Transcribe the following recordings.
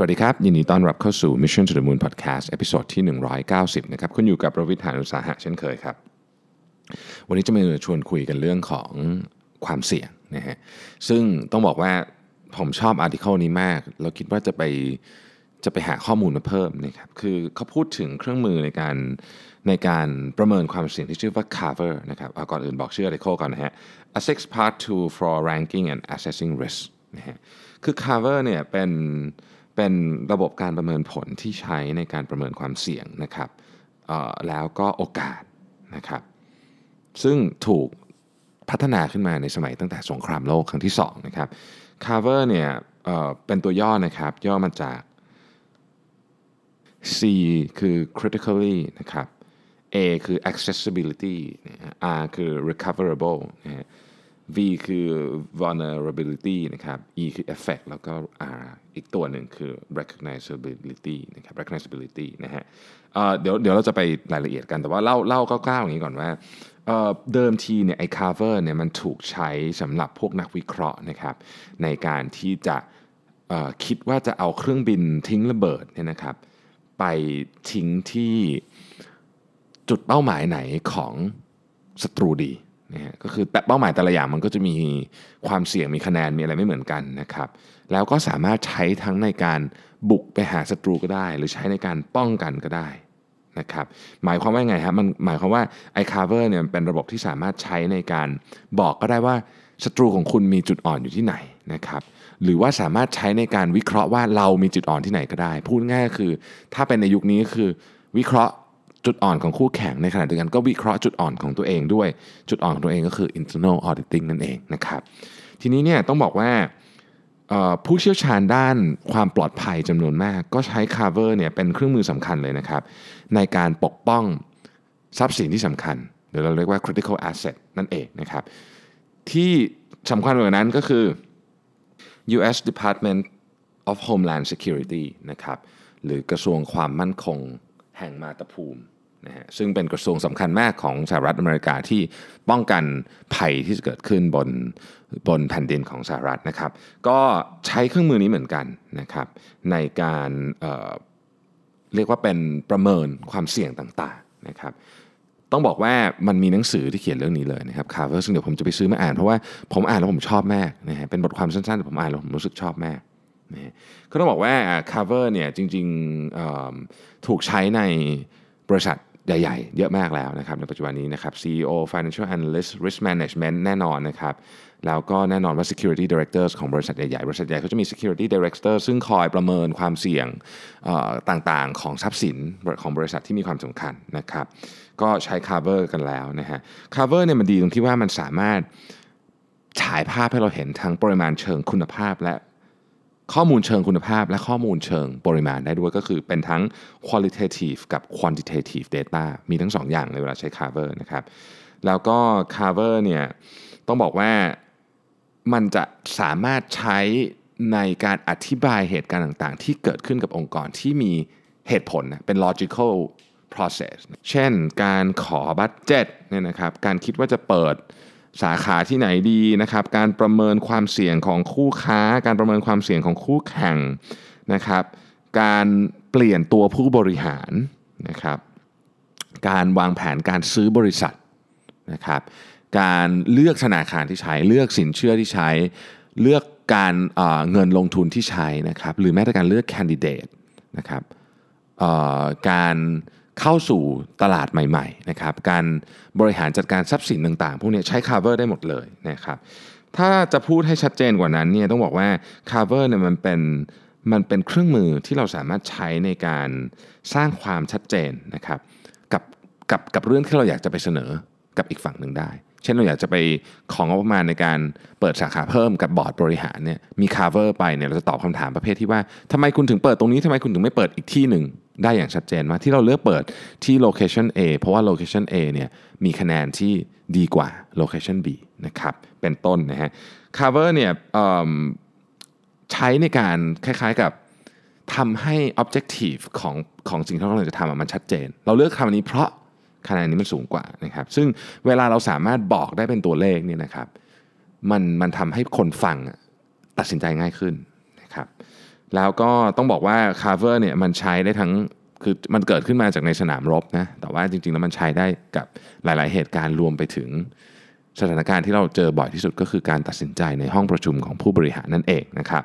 สวัสดีครับ ยินดีต้อนรับเข้าสู่ Mission to the Moon Podcast ตอนที่ 190 นะครับ คุณอยู่กับประวิทยานุสาหะเช่นเคยครับ วันนี้จะมาชวนคุยกันเรื่องของความเสี่ยงนะฮะซึ่งต้องบอกว่าผมชอบอาร์ติเคิลนี้มาก เราคิดว่าจะไปจะไปหาข้อมูลมาเพิ่มนะครับคือเขาพูดถึงเครื่องมือในการในการประเมินความเสี่ยงที่ชื่อว่า Carver นะครับเอาก่อนอื่นบอกชื่อ article ก่อนนะฮะ a six part tool for ranking and assessing risk นะฮะคือ Carver เนี่ยเป็น เป็นระบบการประเมินผลที่ใช้ในการประเมินความเสี่ยงนะครับแล้วก็โอกาสนะครับ ซึ่งถูกพัฒนาขึ้นมาในสมัยตั้งแต่สงครามโลกครั้งที่2นะครับ Carver เนี่ยเเป็นตัวย่อนะครับ ย่อมาจาก C คือ critically นะครับ A คือ accessibility R คือ recoverable นะฮะ V คือ vulnerability นะครับ E คือ effect แล้วก็ R อีกตัวหนึ่งคือ recognizability นะครับ recognizability นะฮะเดี๋ยวเดี๋ยวเราจะไปรายละเอียดกันแต่ว่าเล่าเล่าคร่าวๆอย่างนี้ก่อนว่าเดิมทีเนี่ยไอ้ cover เนี่ยมันถูกใช้สำหรับพวกนักวิเคราะห์นะครับในการที่จะคิดว่าจะเอาเครื่องบินทิ้งระเบิดเนี่ยนะครับไปทิ้งที่จุดเป้าหมายไหนของศัตรูดี นะฮะก็คือเป้าหมายแต่ละอย่างมันก็จะมีความเสี่ยงมีคะแนนมีอะไรไม่เหมือนกันนะครับแล้วก็สามารถใช้ทั้งในการบุกไปหาศัตรูก็ได้ หรือใช้ในการป้องกันก็ได้นะครับหมายความว่าไงครับมันหมายความว่า iCover เนี่ยเป็นระบบที่สามารถใช้ในการบอกก็ได้ว่าศัตรูของคุณมีจุดอ่อนอยู่ที่ไหนนะครับหรือว่าสามารถใช้ในการวิเคราะห์ว่าเรามีจุดอ่อนที่ไหนก็ได้ พูดง่ายก็คือ ถ้าเป็นในยุคนี้ก็คือวิเคราะห์ จุดอ่อนของคู่แข่งในขณะเดียวกันก็วิเคราะห์จุดอ่อนของตัวเองด้วย จุดอ่อนของตัวเองก็คือ internal auditing นั่นเองนะครับ ทีนี้เนี่ยต้องบอกว่าผู้เชี่ยวชาญด้านความปลอดภัยจำนวนมาก ก็ใช้ cover เนี่ยเป็นเครื่องมือสำคัญเลยนะครับ ในการปกป้องทรัพย์สินที่สำคัญหรือเราเรียกว่า critical asset นั่นเองนะครับ ที่สำคัญกว่านั้นก็คือ U.S. Department of Homeland Security นะครับหรือกระทรวงความมั่นคง แห่งมาตภูมินะฮะซึ่งเป็นกระทรวงสำคัญมากของสหรัฐอเมริกาที่ป้องกันภัยที่จะเกิดขึ้นบนบนแผ่นดินของสหรัฐนะครับ ก็ใช้เครื่องมือนี้เหมือนกันนะครับ ในการเเรียกว่าเป็นประเมินความเสี่ยงต่างๆนะครับ ต้องบอกว่ามันมีหนังสือที่เขียนเรื่องนี้เลยนะครับคาร์เวอร์ซึ่งเดี๋ยวผมจะไปซื้อมาอ่านเพราะว่าผมอ่านแล้วผมชอบมากนะฮะเป็นบทความสั้นๆแต่ผมอ่านแล้วผมรู้สึกชอบมาก นะก็ต้องบอกว่า cover เนี่ยจริงๆถูกใช้ในบริษัทใหญ่ๆ เยอะมากแล้วนะครับในปัจจุบันนี้นะครับ CEO Financial Analyst Risk Management แน่นอนนะครับ แล้วก็แน่นอนว่า Security Directors ของบริษัทใหญ่ๆ บริษัทใหญ่เขาจะมี Security Director ซึ่งคอยประเมินความเสี่ยงต่างๆ ของทรัพย์สินของบริษัทที่มีความสำคัญนะครับ ก็ใช้ cover กันแล้วนะฮะ cover เนี่ยมันดีตรงที่ว่ามันสามารถฉายภาพให้เราเห็นทั้งปริมาณเชิงคุณภาพและ ข้อมูลเชิงคุณภาพและข้อมูลเชิงปริมาณได้ด้วยก็คือเป็นทั้ง qualitative กับ quantitative data มีทั้ง2ออย่างในเวลาใช้ cover นะครับ แล้วก็ cover เนี่ยต้องบอกว่ามันจะสามารถใช้ในการอธิบายเหตุการณ์ต่างๆ ที่เกิดขึ้นกับองค์กรที่มีเหตุผลเป็น logical process เช่นการขอบัตเจ็ตเนี่ยนะครับการคิดว่าจะเปิด สาขาที่ไหนดีนะครับ การประเมินความเสี่ยงของคู่ค้า การประเมินความเสี่ยงของคู่แข่งนะครับ การเปลี่ยนตัวผู้บริหารนะครับ การวางแผนการซื้อบริษัทนะครับ การเลือกธนาคารที่ใช้เลือกสินเชื่อที่ใช้ เลือกการเเงินลงทุนที่ใช้นะครับ หรือแม้แต่การเลือกแคนดิเดตนะครับการ เข้าสู่ตลาดใหม่ๆนะครับการบริหารจัดการทรัพย์สินต่างๆ พวกนี้ใช้ cover ได้หมดเลยนะครับถ้าจะพูดให้ชัดเจนกว่านั้นเนี่ยต้องบอกว่า cover เนี่ยมันเป็นมันเป็นเครื่องมือที่เราสามารถใช้ในการสร้างความชัดเจนนะครับกับกับกับเรื่องที่เราอยากจะไปเสนอกับอีกฝั่งหนึ่งได้ เช่นเราอยากจะไปของงบประมาณในการเปิดสาขาเพิ่มกับบอร์ดบริหารเนี่ยมี cover ไปเนี่ยเราจะตอบคำถามประเภทที่ว่าทำไมคุณถึงเปิดตรงนี้ทำไมคุณถึงไม่เปิดอีกที่หนึ่ง ได้อย่างชัดเจนว่าที่เราเลือกเปิดที่ location A เพราะว่า location A เนี่ยมีคะแนนที่ดีกว่า location B นะครับเป็นต้นนะฮะ cover เนี่ยใช้ในการคล้ายๆกับทำให้ objective ของของสิ่งที่เราจะทำมันชัดเจน เราเลือกคำนี้เพราะคะแนนนี้มันสูงกว่านะครับ ซึ่งเวลาเราสามารถบอกได้เป็นตัวเลขเนี่ยนะครับ มันมันทำให้คนฟังตัดสินใจง่ายขึ้นนะครับ แล้วก็ต้องบอกว่า cover เนี่ยมันใช้ได้ทั้งคือมันเกิดขึ้นมาจากในสนามรบนะแต่ว่าจริงๆแล้วมันใช้ได้กับหลาย ๆ เหตุการณ์รวมไปถึงสถานการณ์ที่เราเจอบ่อยที่สุดก็คือการตัดสินใจในห้องประชุมของผู้บริหารนั่นเองนะครับ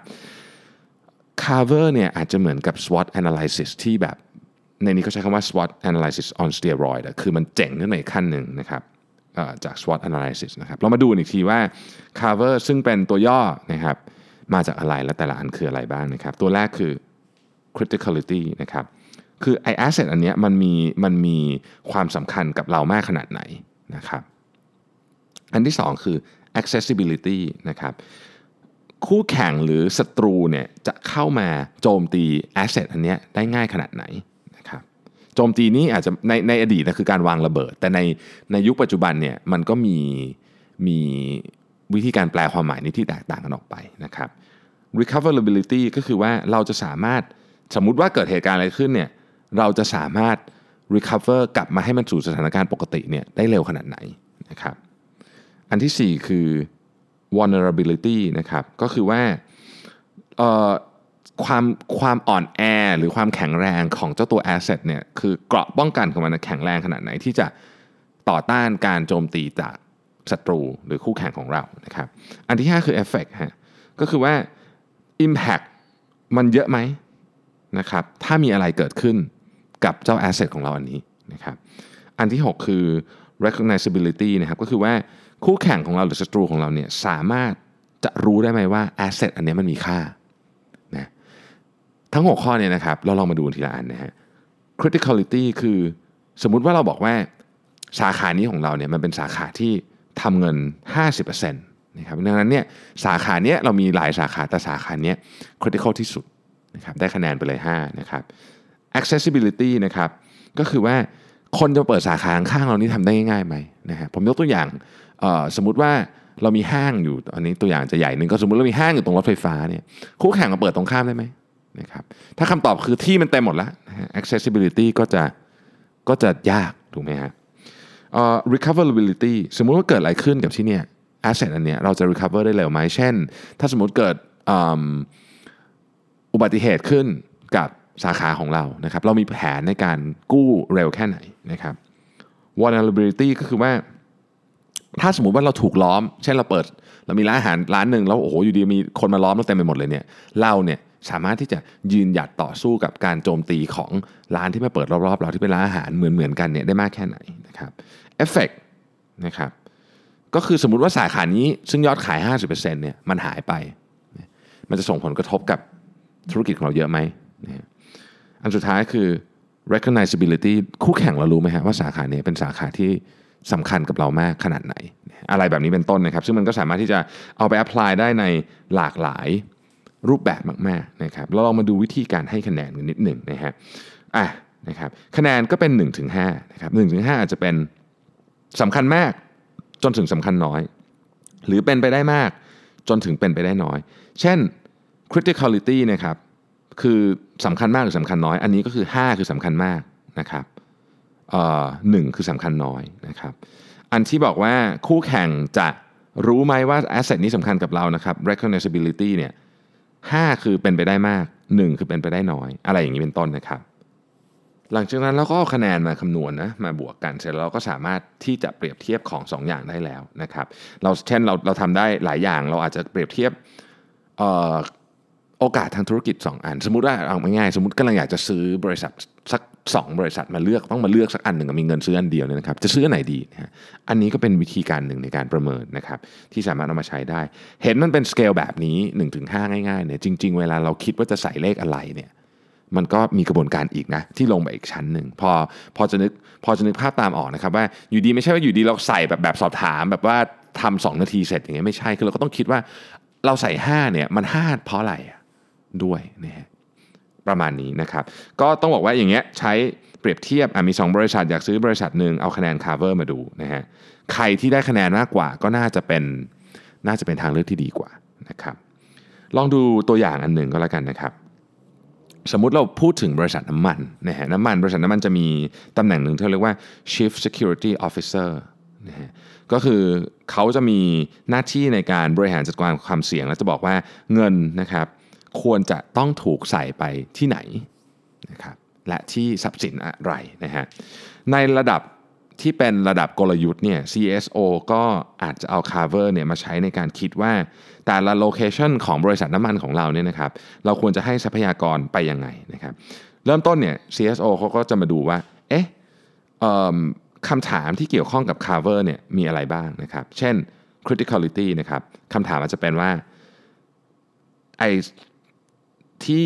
cover เนี่ยอาจจะเหมือนกับ SWOT analysis ที่แบบในนี้ก็ใช้คำว่า SWOT analysis on steroid อะคือมันเจ๋งขึ้นไปอีกขั้นหนึ่งนะครับจาก SWOT analysis นะครับ เรามาดูอีกทีว่า cover ซึ่งเป็นตัวย่อนะครับ มาจากอะไรและแต่ละอันคืออะไรบ้างนะครับ ตัวแรกคือ criticality นะครับคือไอ asset อันเนี้ยมันมีมันมีความสำคัญกับเรามากขนาดไหนนะครับ อันที่สองคือ accessibility นะครับคู่แข่งหรือศัตรูเนี่ยจะเข้ามาโจมตี asset อันเนี้ยได้ง่ายขนาดไหนนะครับโจมตีนี้อาจจะในในอดีตนะคือการวางระเบิด แต่ในในยุคปัจจุบันเนี่ยมันก็มีมี วิธีการแปลความหมายนี้ที่แตกต่างกันออกไปนะครับ recoverability ก็คือว่าเราจะสามารถสมมุติว่าเกิดเหตุการณ์อะไรขึ้นเนี่ยเราจะสามารถ recover กลับมาให้มันสู่สถานการณ์ปกติเนี่ยได้เร็วขนาดไหนนะครับอันที่ 4 คือ vulnerability นะครับก็คือว่าความความอ่อนแอหรือความแข็งแรงของเจ้าตัว asset เนี่ยคือเกราะป้องกันของมันแข็งแรงขนาดไหนที่จะต่อต้านการโจมตีจาก ศัตรูหรือคู่แข่งของเรานะครับอันที่ 5 คือ effect ฮะก็คือว่า impact มันเยอะไหมนะครับถ้ามีอะไรเกิดขึ้นกับเจ้า asset ของเราอันนี้นะครับอันที่ 6 คือ recognizability นะครับก็คือว่าคู่แข่งของเราหรือศัตรูของเราเนี่ยสามารถจะรู้ได้ไหมว่า asset อันนี้มันมีค่านะทั้ง 6 ข้อเนี่ยนะครับเราลองมาดูทีละอันนะฮะ criticality คือสมมุติว่าเราบอกว่าสาขานี้ของเราเนี่ยมันเป็นสาขาที่ ทำเงิน 50%นะครับดังนั้นเนี่ยสาขาเนี้ยเรามีหลายสาขาแต่สาขาเนี้ย critical ที่สุดนะครับได้คะแนนไปเลย5นะครับ accessibility นะครับก็คือว่าคนจะเปิดสาขาข้างเรานี่ทำได้ง่ายไหมนะฮะผมยกตัวอย่างสมมุติว่าเรามีห้างอยู่อันนี้ตัวอย่างจะใหญ่หนึ่งก็สมมติเรามีห้างอยู่ตรงรถไฟฟ้าเนี่ยคู่แข่งมาเปิดตรงข้ามได้ไหมนะครับถ้าคำตอบคือที่มันเต็มหมดแล้ว accessibility ก็จะก็จะยากถูกไหมฮะ เอ่อ recoverability สมมุติว่าเกิดอะไรขึ้นกับที่เนี่ย asset อันเนี้ยเราจะ recover ได้เร็วไหมเช่น ถ้าสมมติเกิดอุบัติเหตุขึ้นกับสาขาของเรานะครับ เรามีแผนในการกู้เร็วแค่ไหนนะครับ vulnerability ก็คือว่า ถ้าสมมติว่าเราถูกล้อม เช่นเราเปิด เรามีร้านอาหารร้านหนึ่งแล้วโอ้โหอยู่ดีมีคนมาล้อมเราเต็มไปหมดเลยเนี่ยเราเนี่ยสามารถที่จะยืนหยัดต่อสู้กับการโจมตีของร้านที่มาเปิดรอบๆเราที่เป็นร้านอาหารเหมือนๆกันเนี่ยได้มากแค่ไหนนะครับ effect นะครับก็คือสมมติว่าสาขานี้ซึ่งยอดขาย 50%เนี่ยมันหายไป มันจะส่งผลกระทบกับธุรกิจของเราเยอะไหม อันสุดท้ายคือ recognizability คู่แข่งเรารู้ไหมฮะว่าสาขาเนี้เป็นสาขาที่สำคัญกับเรามากขนาดไหน อะไรแบบนี้เป็นต้นนะครับ ซึ่งมันก็สามารถที่จะเอาไป apply ได้ในหลากหลายรูปแบบมากๆนะครับเราลองมาดูวิธีการให้คะแนนกันนิดหนึ่งนะฮะอะนะครับคะแนนก็เป็น 1-5ถึงนะครับ1-5ถึงอาจจะเป็น สำคัญมากจนถึงสำคัญน้อย หรือเป็นไปได้มาก จนถึงเป็นไปได้น้อย เช่น criticality นะครับคือสำคัญมากหรือสำคัญน้อย อันนี้ก็คือ 5 คือสำคัญมากนะครับเอ่อหนึ่งคือสำคัญน้อยนะครับอันที่บอกว่าคู่แข่งจะรู้ไหมว่า asset นี้สำคัญกับเรานะครับ recognizability เนี่ยห้าคือเป็นไปได้มาก 1 คือเป็นไปได้น้อย อะไรอย่างนี้เป็นต้นนะครับ หลังจากนั้นเราก็เอาคะแนนมาคำนวณนะมาบวกกันเสร็จแล้วเราก็สามารถที่จะเปรียบเทียบของ 2 อย่างได้แล้วนะครับเราเช่นเราเราทำได้หลายอย่างเราอาจจะเปรียบเทียบออโอกาสทางธุรกิจ 2 อัน สมมติว่าเอาง่ายๆสมมติกำลังอยากจะซื้อบริษัทสัก 2 บริษัทมาเลือกต้องมาเลือกสักอันหนึ่งมีเงินซื้ออันเดียวเนี่ยนะครับจะซื้ออันไหนดีนะฮะอันนี้ก็เป็นวิธีการหนึ่งในการประเมินนะครับที่สามารถเอามาใช้ได้ เห็นมันเป็นสเกลแบบนี้ 1-5 ง่ายๆเนี่ยจริง ๆ เวลาเราคิดว่าจะใส่เลขอะไรเนี่ย มันก็มีกระบวนการอีกนะ ที่ลงไปอีกชั้นหนึ่งพอพอจะนึกพอจะนึกภาพตามออกนะครับว่าอยู่ดีไม่ใช่ว่าอยู่ดีเราใส่แบบแบบสอบถามแบบว่าทำสองนาทีเสร็จอย่างเงี้ยไม่ใช่คือเราก็ต้องคิดว่าเราใส่ 5 เนี่ยมัน 5 เพราะอะไรด้วยนะฮะประมาณนี้นะครับ ก็ต้องบอกว่าอย่างเงี้ยใช้เปรียบเทียบมี 2 บริษัทอยากซื้อบริษัทหนึ่งเอาคะแนน cover มาดูนะฮะใครที่ได้คะแนนมากกว่าก็น่าจะเป็นน่าจะเป็นทางเลือกที่ดีกว่านะครับลองดูตัวอย่างอันหนึ่งก็แล้วกันนะครับ สมมุติเราพูดถึงบริษัทน้ำมันนะฮะน้ำมันบริษัทน้ำมันจะมีตำแหน่งหนึ่งที่เรียกว่า Chief Security Officer นะฮะก็คือเขาจะมีหน้าที่ในการบริหารจัดการความเสี่ยง และจะบอกว่าเงินนะครับควรจะต้องถูกใส่ไปที่ไหนนะครับและที่ทรัพย์สินอะไรนะฮะในระดับ ที่เป็นระดับกลยุทธ์เนี่ย CSO ก็อาจจะเอา cover เนี่ยมาใช้ในการคิดว่าแต่ละโลเคชันของบริษัทน้ำมันของเราเนี่ยนะครับเราควรจะให้ทรัพยากรไปยังไงนะครับเริ่มต้นเนี่ย CSO เขาก็จะมาดูว่าเอ๊ะคำถามที่เกี่ยวข้องกับ cover เนี่ยมีอะไรบ้างนะครับเช่น criticality นะครับคำถามอาจจะเป็นว่าไอที่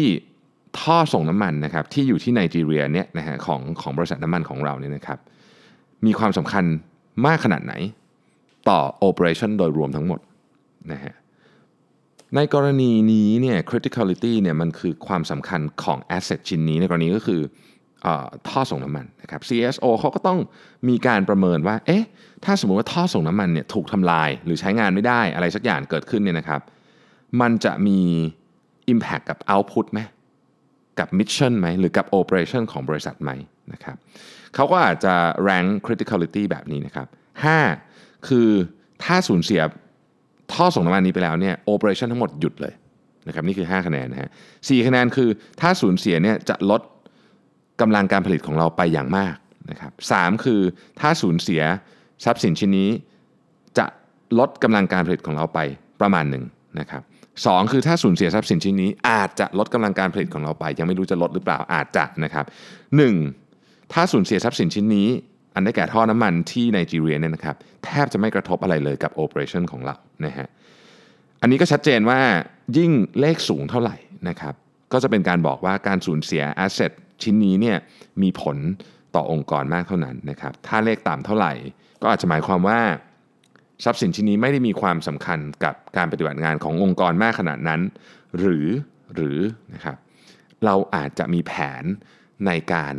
ท่อส่งน้ำมันนะครับที่อยู่ที่ไนจีเรียเนี่ยนะฮะของของบริษัทน้ำมันของเราเนี่ยนะครับ มีความสำคัญมากขนาดไหน ต่อโอเปอเรชันโดยรวมทั้งหมดนะฮะในกรณีนี้เนี่ย criticality เนี่ยมันคือความสำคัญของ asset ชิ้นนี้ในกรณีก็คือท่อส่งน้ำมันนะครับ CSO เขาก็ต้องมีการประเมินว่า เอ๊ะ ถ้าสมมติว่าท่อส่งน้ำมันเนี่ยถูกทำลายหรือใช้งานไม่ได้อะไรสักอย่างเกิดขึ้นเนี่ยนะครับ มันจะมี Impact กับ Output ไหมกับ Mission ไหมหรือกับ Operation ของบริษัทไหม นะครับเขาก็อาจจะ rank criticality แบบนี้นะครับ5คือถ้าสูญเสียท่อส่งน้ำมันนี้ไปแล้วเนี่ย Operation ทั้งหมดหยุดเลยนะครับนี่คือ 5 คะแนนนะฮะสคะแนนคือถ้าสูญเสียเนี่ยจะลดกำลังการผลิตของเราไปอย่างมากนะครับสคือถ้าสูญเสียทรัพย์สินชิ้นนี้ จะลดกำลังการผลิตของเราไปประมาณหนึ่งนะครับสคือถ้าสูญเสียทรัพย์สินชิ้นนี้ อาจจะลดกำลังการผลิตของเราไป ยังไม่รู้จะลดหรือเปล่าอาจจะนะครับหนึ่ง ถ้าสูญเสียทรัพย์สินชิ้นนี้ อันได้แก่ท่อน้ำมันที่ไนจีเรียเนี่ยนะครับแทบจะไม่กระทบอะไรเลยกับโอเปอเรชันของเรานะฮะอันนี้ก็ชัดเจนว่ายิ่งเลขสูงเท่าไหร่นะครับก็จะเป็นการบอกว่าการสูญเสียแอสเซทชิ้นนี้เนี่ยมีผลต่อองค์กรมากเท่านั้นนะครับถ้าเลขต่ำเท่าไหร่ ก็อาจจะหมายความว่าทรัพย์สินชิ้นนี้ไม่ได้มีความสำคัญกับการปฏิบัติงานขององค์กรมากขนาดนั้น หรือหรือนะครับเราอาจจะมีแผนในการ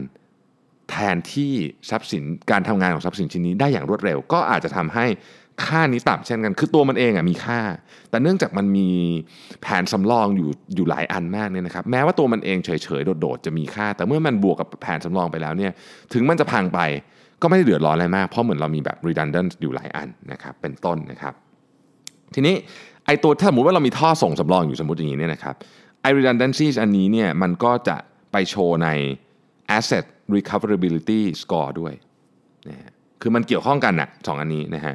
แทนที่ทรัพย์สินการทำงานของทรัพย์สินชิ้นนี้ได้อย่างรวดเร็ว ก็อาจจะทำให้ค่านี้ต่ำเช่นกัน คือตัวมันเองอะมีค่า แต่เนื่องจากมันมีแผนสำรองอยู่อยู่หลายอันมากเนี่ยนะครับ แม้ว่าตัวมันเองเฉยๆโดดๆจะมีค่า แต่เมื่อมันบวกกับแผนสำรองไปแล้วเนี่ย ถึงมันจะพังไปก็ไม่ได้เดือดร้อนอะไรมาก เพราะเหมือนเรามีแบบ redundant อยู่หลายอันนะครับ เป็นต้นนะครับ ทีนี้ไอตัวถ้าสมมติว่าเรามีท่อส่งสำรองอยู่สมมติอย่างนี้เนี่ยนะครับไอ redundancies อันนี้เนี่ยมันก็จะไปโชว์ใน asset recoverability score ด้วยนะฮะคือมันเกี่ยวข้องกันนะสองอันนี้นะฮะ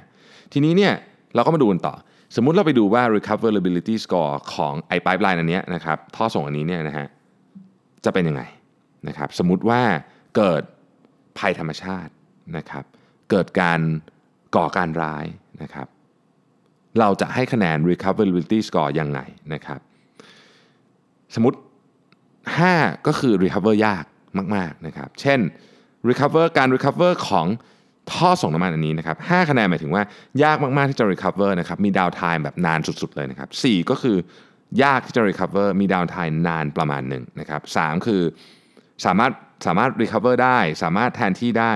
ทีนี้เนี่ยเราก็มาดูกันต่อ สมมุติเราไปดูว่า recoverability score ของไอ้ pipeline อันนี้นะครับท่อส่งอันนี้เนี่ยนะฮะจะเป็นยังไงนะครับสมมุติว่าเกิดภัยธรรมชาตินะครับเกิดการก่อการร้ายนะครับเราจะให้คะแนน recoverability score ยังไงนะครับสมมติ 5 ก็คือ recover ยาก มากๆนะครับ เช่น recover การ recover ของท่อส่งน้ำมันอันนี้นะครับ5คะแนนหมายถึงว่ายากมากๆที่จะ recover นะครับ มีดาวไทม์แบบนานสุดๆเลยนะครับ4ก็คือยากที่จะ recover มีดาวไทม์นานประมาณหนึ่งนะครับ3คือสามารถสามารถ recover ได้ สามารถแทนที่ได้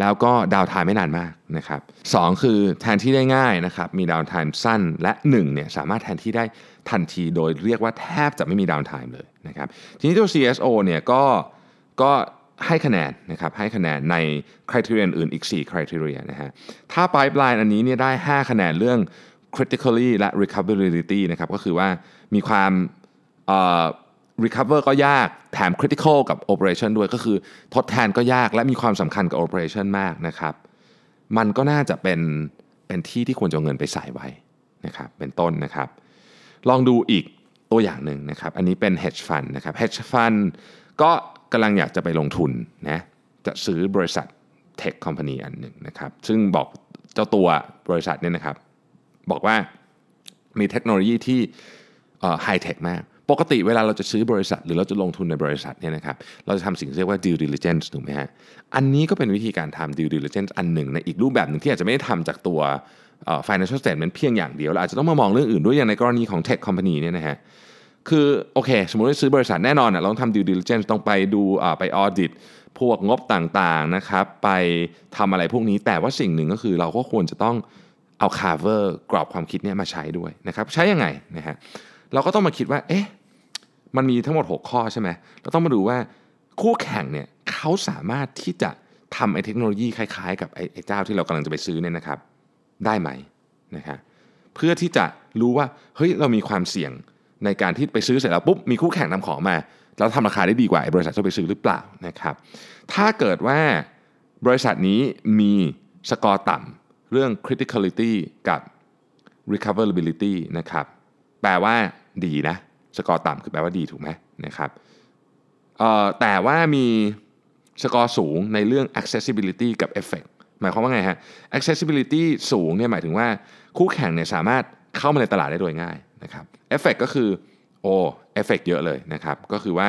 แล้วก็ downtime ไม่นานมากนะครับ2คือแทนที่ได้ง่ายนะครับ มี downtime สั้นและ1เนี่ยสามารถแทนที่ได้ทันทีโดยเรียกว่าแทบจะไม่มี downtime เลยนะครับ ทีนี้ตัว CSO เนี่ยก็ ก็ให้คะแนนนะครับให้คะแนนใน criteria อื่นอีก 4 criteria นะฮะถ้า pipeline อันนี้เนี่ยได้ 5 คะแนนเรื่อง criticality และ recoverability นะครับก็คือว่ามีความ recover ก็ยากแถม critical กับ operation ด้วยก็คือทดแทนก็ยากและมีความสำคัญกับ operation มากนะครับมันก็น่าจะเป็นเป็นที่ที่ควรจะเงินไปใส่ไว้นะครับเป็นต้นนะครับ ลองดูอีกตัวอย่างหนึ่งนะครับ อันนี้เป็น hedge fund นะครับ hedge fund ก็ กำลังอยากจะไปลงทุนนะจะซื้อบริษัทเทคคอมพานีอันหนึ่งนะครับ ซึ่งบอกเจ้าตัวบริษัทเนี่ยนะครับ บอกว่ามีเทคโนโลยีที่ไฮเทคมาก ปกติเวลาเราจะซื้อบริษัท หรือเราจะลงทุนในบริษัทเนี่ยนะครับ เราจะทำสิ่งที่เรียกว่า due diligence ถูกไหมฮะ อันนี้ก็เป็นวิธีการทำ due diligence อันหนึ่งในอีกรูปแบบหนึ่งที่อาจจะไม่ได้ทำจากตัว financial statement เพียงอย่างเดียวเราอาจจะต้องมามองเรื่องอื่นด้วยอย่างในกรณีของ tech company เนี่ยนะฮะ คือโอเค สมมติว่าซื้อบริษัทแน่นอนเราต้องทำ due diligence ต้องไปดูไปออดิตพวกงบต่างๆนะครับ ไปทำอะไรพวกนี้แต่ว่าสิ่งหนึ่งก็คือเราก็ควรจะต้องเอา cover กรอบความคิดนี้มาใช้ด้วยนะครับใช้ยังไงนะฮะเราก็ต้องมาคิดว่าเอ๊ะมันมีทั้งหมด 6 ข้อใช่ไหมเราต้องมาดูว่าคู่แข่งเนี่ยเขาสามารถที่จะทำไอ้เทคโนโลยีคล้ายๆ กับไอ้เจ้าที่เรากำลังจะไปซื้อเนี่ยนะครับ ได้ไหมนะครับเพื่อที่จะรู้ว่าเฮ้ยเรามีความเสี่ยง ในการที่ไปซื้อเสร็จแล้วปุ๊บมีคู่แข่งนำของมาแล้วทำราคาได้ดีกว่าบริษัทที่ไปซื้อหรือเปล่านะครับถ้าเกิดว่าบริษัทนี้มีสกอร์ต่ำเรื่อง criticality กับ recoverability นะครับแปลว่าดีนะสกอร์ต่ำคือแปลว่าดีถูกไหมนะครับแต่ว่ามีสกอร์สูงในเรื่อง accessibility กับ effect หมายความว่าไงฮะ accessibility สูงเนี่ยหมายถึงว่าคู่แข่งเนี่ยสามารถเข้ามาในตลาดได้โดยง่ายนะครับ effect ก็คือโอ้ effect เยอะเลยนะครับก็คือว่า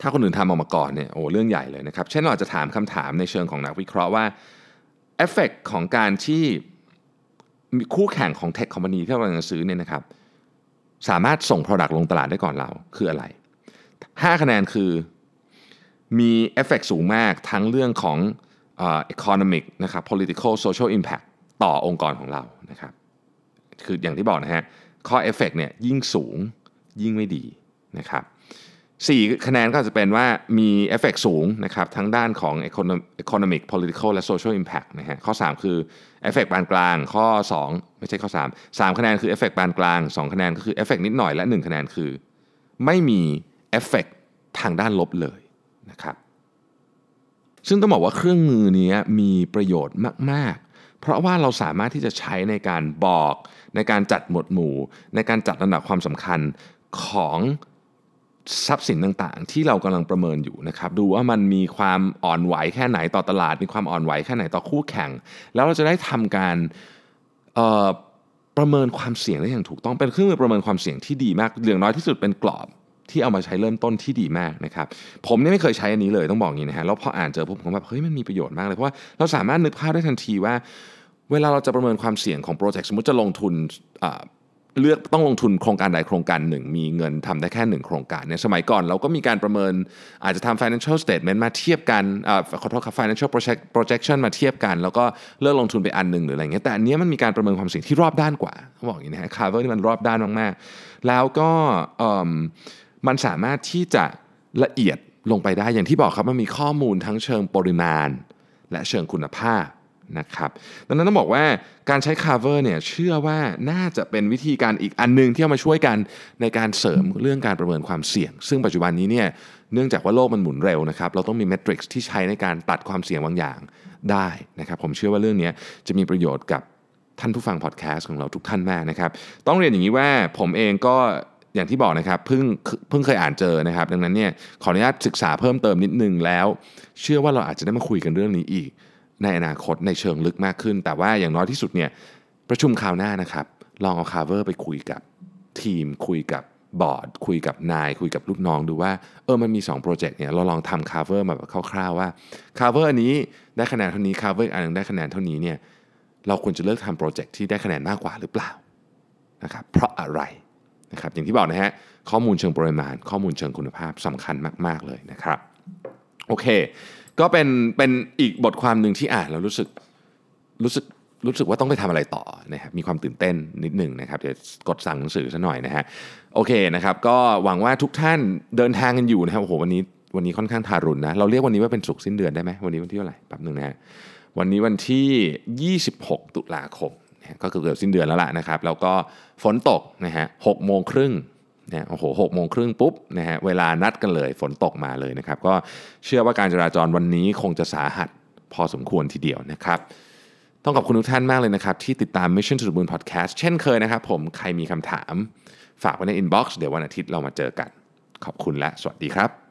ถ้าคนอื่นทำออกมาก่อนเนี่ยโอ้เรื่องใหญ่เลยนะครับ เช่นเราจะถามคำถามในเชิงของนักวิเคราะห์ว่า effect ของการที่มีคู่แข่งของเทคคอมพานีที่เรากำลังซื้อเนี่ยนะครับสามารถส่ง Product ลงตลาดได้ก่อนเราคืออะไร 5 คะแนนคือมีเอฟเฟกสูงมากทั้งเรื่องของ uh, economic นะครับ political social impact ต่อองค์กรของเรานะครับ คืออย่างที่บอกนะฮะ ข้อเอฟเฟกเนี่ยยิ่งสูงยิ่งไม่ดีนะครับ4คะแนนก็จะเป็นว่ามีเอฟเฟกสูงนะครับทั้งด้านของ economic political และ social impact นะฮะข้อ 3 คือเอฟเฟกปานกลาง ข้อ 2 ไม่ใช่ข้อ 3 3 คะแนนคือเอฟเฟกปานกลาง 2 คะแนนก็คือเอฟเฟกนิดหน่อยและ 1 คะแนนคือ ไม่มีเอฟเฟกทางด้านลบเลยนะครับซึ่งต้องบอกว่าเครื่องมือนี้มีประโยชน์มาก เพราะว่าเราสามารถที่จะใช้ในการบอก ในการจัดหมวดหมู่ ในการจัดระดับความสำคัญของทรัพย์สินต่างๆ ที่เรากำลังประเมินอยู่นะครับดูว่ามันมีความอ่อนไหวแค่ไหนต่อตลาด มีความอ่อนไหวแค่ไหนต่อคู่แข่ง แล้วเราจะได้ทำการประเมินความเสี่ยงได้อย่างถูกต้องเป็นเครื่องมือประเมินความเสี่ยงที่ดีมากอย่างน้อยที่สุดเป็นกรอบ ที่เอามาใช้เริ่มต้นที่ดีมากนะครับผมเนี่ยไม่เคยใช้อันนี้เลยต้องบอกอย่างนี้นะฮะแล้วพออ่านเจอผมผมแบบเฮ้ยมันมีประโยชน์มากเลยเพราะว่าเราสามารถนึกภาพได้ทันทีว่า เวลาเราจะประเมินความเสี่ยงของโปรเจกต์สมมติจะลงทุนเลือกต้องลงทุนโครงการใดโครงการหนึ่ง มีเงินทำได้แค่หนึ่งโครงการเนี่ยสมัยก่อนเราก็มีการประเมินอาจจะทำ financial statement มาเทียบกันอขอโทษครับ financial projection มาเทียบกัน แล้วก็เลือกลงทุนไปอันหนึ่งหรืออะไรเงี้ยแต่อันนี้มันมีการประเมินความเสี่ยงที่รอบด้านกว่าเขาบอกอย่างนี้นะฮะ cover นี่มันรอบด้านมากๆแล้วก็ มันสามารถที่จะละเอียดลงไปได้อย่างที่บอกครับมันมีข้อมูลทั้งเชิงปริมาณ และเชิงคุณภาพนะครับดังนั้นต้องบอกว่าการใช้ cover เนี่ยเชื่อว่าน่าจะเป็นวิธีการอีกอันนึงที่เอามาช่วยกันในการเสริมเรื่องการประเมินความเสี่ยง ซึ่งปัจจุบันนี้เนี่ยเนื่องจากว่าโลกมันหมุนเร็วนะครับเราต้องมีเมทริกซ์ที่ใช้ในการตัดความเสี่ยงบางอย่างได้นะครับผมเชื่อว่าเรื่องนี้จะมีประโยชน์กับท่านผู้ฟังพอดแคสต์ของเราทุกท่านมากนะครับต้องเรียนอย่างนี้ว่าผมเองก็ อย่างที่บอกนะครับเพิ่งเพิ่งเคยอ่านเจอนะครับ ดังนั้นเนี่ยขออนุญาตศึกษาเพิ่มเติมนิดนึงแล้ว เชื่อว่าเราอาจจะได้มาคุยกันเรื่องนี้อีก ในอนาคตในเชิงลึกมากขึ้น แต่ว่าอย่างน้อยที่สุดเนี่ยประชุมคราวหน้านะครับ ลองเอา CARVER ไปคุยกับทีม คุยกับบอร์ด คุยกับนาย คุยกับลูกน้องดูว่าเออมันมี2โปรเจกต์เนี่ยเราลองทำ CARVER มาแบบคร่าวๆว่าCARVER อันนี้ได้คะแนนเท่านี้ CARVER อันนึงได้คะแนนเท่านี้เนี่ยเราควรจะเลือกทำโปรเจกต์ที่ได้คะแนนมากกว่าหรือเปล่านะครับเพราะอะไร นะครับอย่างที่บอกนะฮะข้อมูลเชิงปริมาณ ข้อมูลเชิงคุณภาพสำคัญมาก ๆ เลยนะครับโอเค ก็เป็นเป็นอีกบทความหนึ่งที่อ่านแล้วรู้สึกรู้สึกรู้สึกว่าต้องไปทำอะไรต่อนะครับมีความตื่นเต้นนิดหนึ่งนะครับเดี๋ยวกดสั่งหนังสือซะหน่อยนะฮะโอเคนะครับ ก็หวังว่าทุกท่านเดินทางกันอยู่นะครับโอ้โหวันนี้วันนี้ค่อนข้างทารุณนะเราเรียกวันนี้ว่าเป็นสุกสิ้นเดือนได้ไหมวันนี้วันที่เท่าไหร่แป๊บหนึ่งนะฮะวันนี้วันที่ 26 ตุลาคม ก็เกือบสิ้นเดือนแล้วล่ะนะครับ แล้วก็ฝนตกนะฮะหกโมงครึ่งนะโอ้โหหกโมงครึ่งปุ๊บนะฮะเวลานัดกันเลยฝนตกมาเลยนะครับ ก็เชื่อว่าการจราจรวันนี้คงจะสาหัสพอสมควรทีเดียวนะครับต้องขอบคุณทุกท่านมากเลยนะครับ ที่ติดตาม Mission to the Moon Podcast เช่นเคยนะครับผมใครมีคำถาม ฝากไว้ใน inbox เดี๋ยววันอาทิตย์เรามาเจอกัน ขอบคุณและสวัสดีครับ